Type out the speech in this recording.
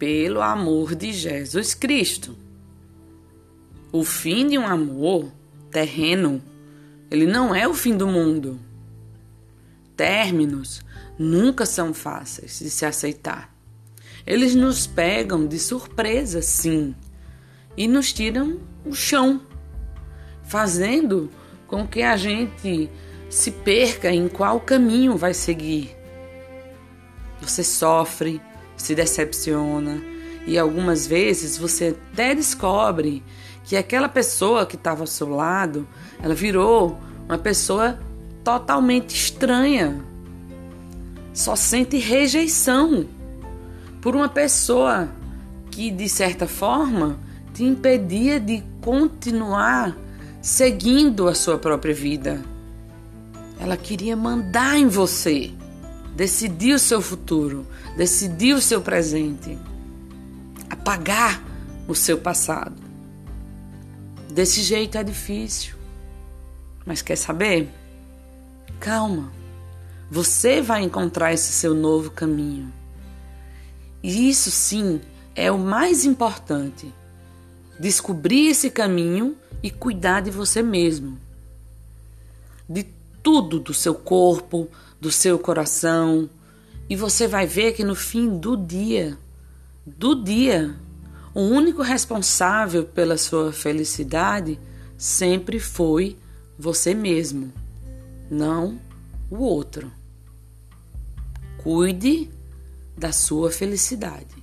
pelo amor de Jesus Cristo. O fim de um amor terreno, ele não é o fim do mundo. Términos nunca são fáceis de se aceitar. Eles nos pegam de surpresa, sim, e nos tiram o chão, fazendo com que a gente se perca em qual caminho vai seguir. Você sofre, se decepciona e algumas vezes você até descobre que aquela pessoa que estava ao seu lado, ela virou uma pessoa totalmente estranha. Só sente rejeição por uma pessoa que de certa forma te impedia de continuar seguindo a sua própria vida. Ela queria mandar em você, decidir o seu futuro, decidir o seu presente, apagar o seu passado. Desse jeito é difícil. Mas quer saber? Calma. Você vai encontrar esse seu novo caminho. E isso sim é o mais importante. Descobrir esse caminho e cuidar de você mesmo. De tudo do seu corpo, do seu coração. E você vai ver que no fim do dia, do dia, o único responsável pela sua felicidade sempre foi você mesmo, não o outro. Cuide da sua felicidade.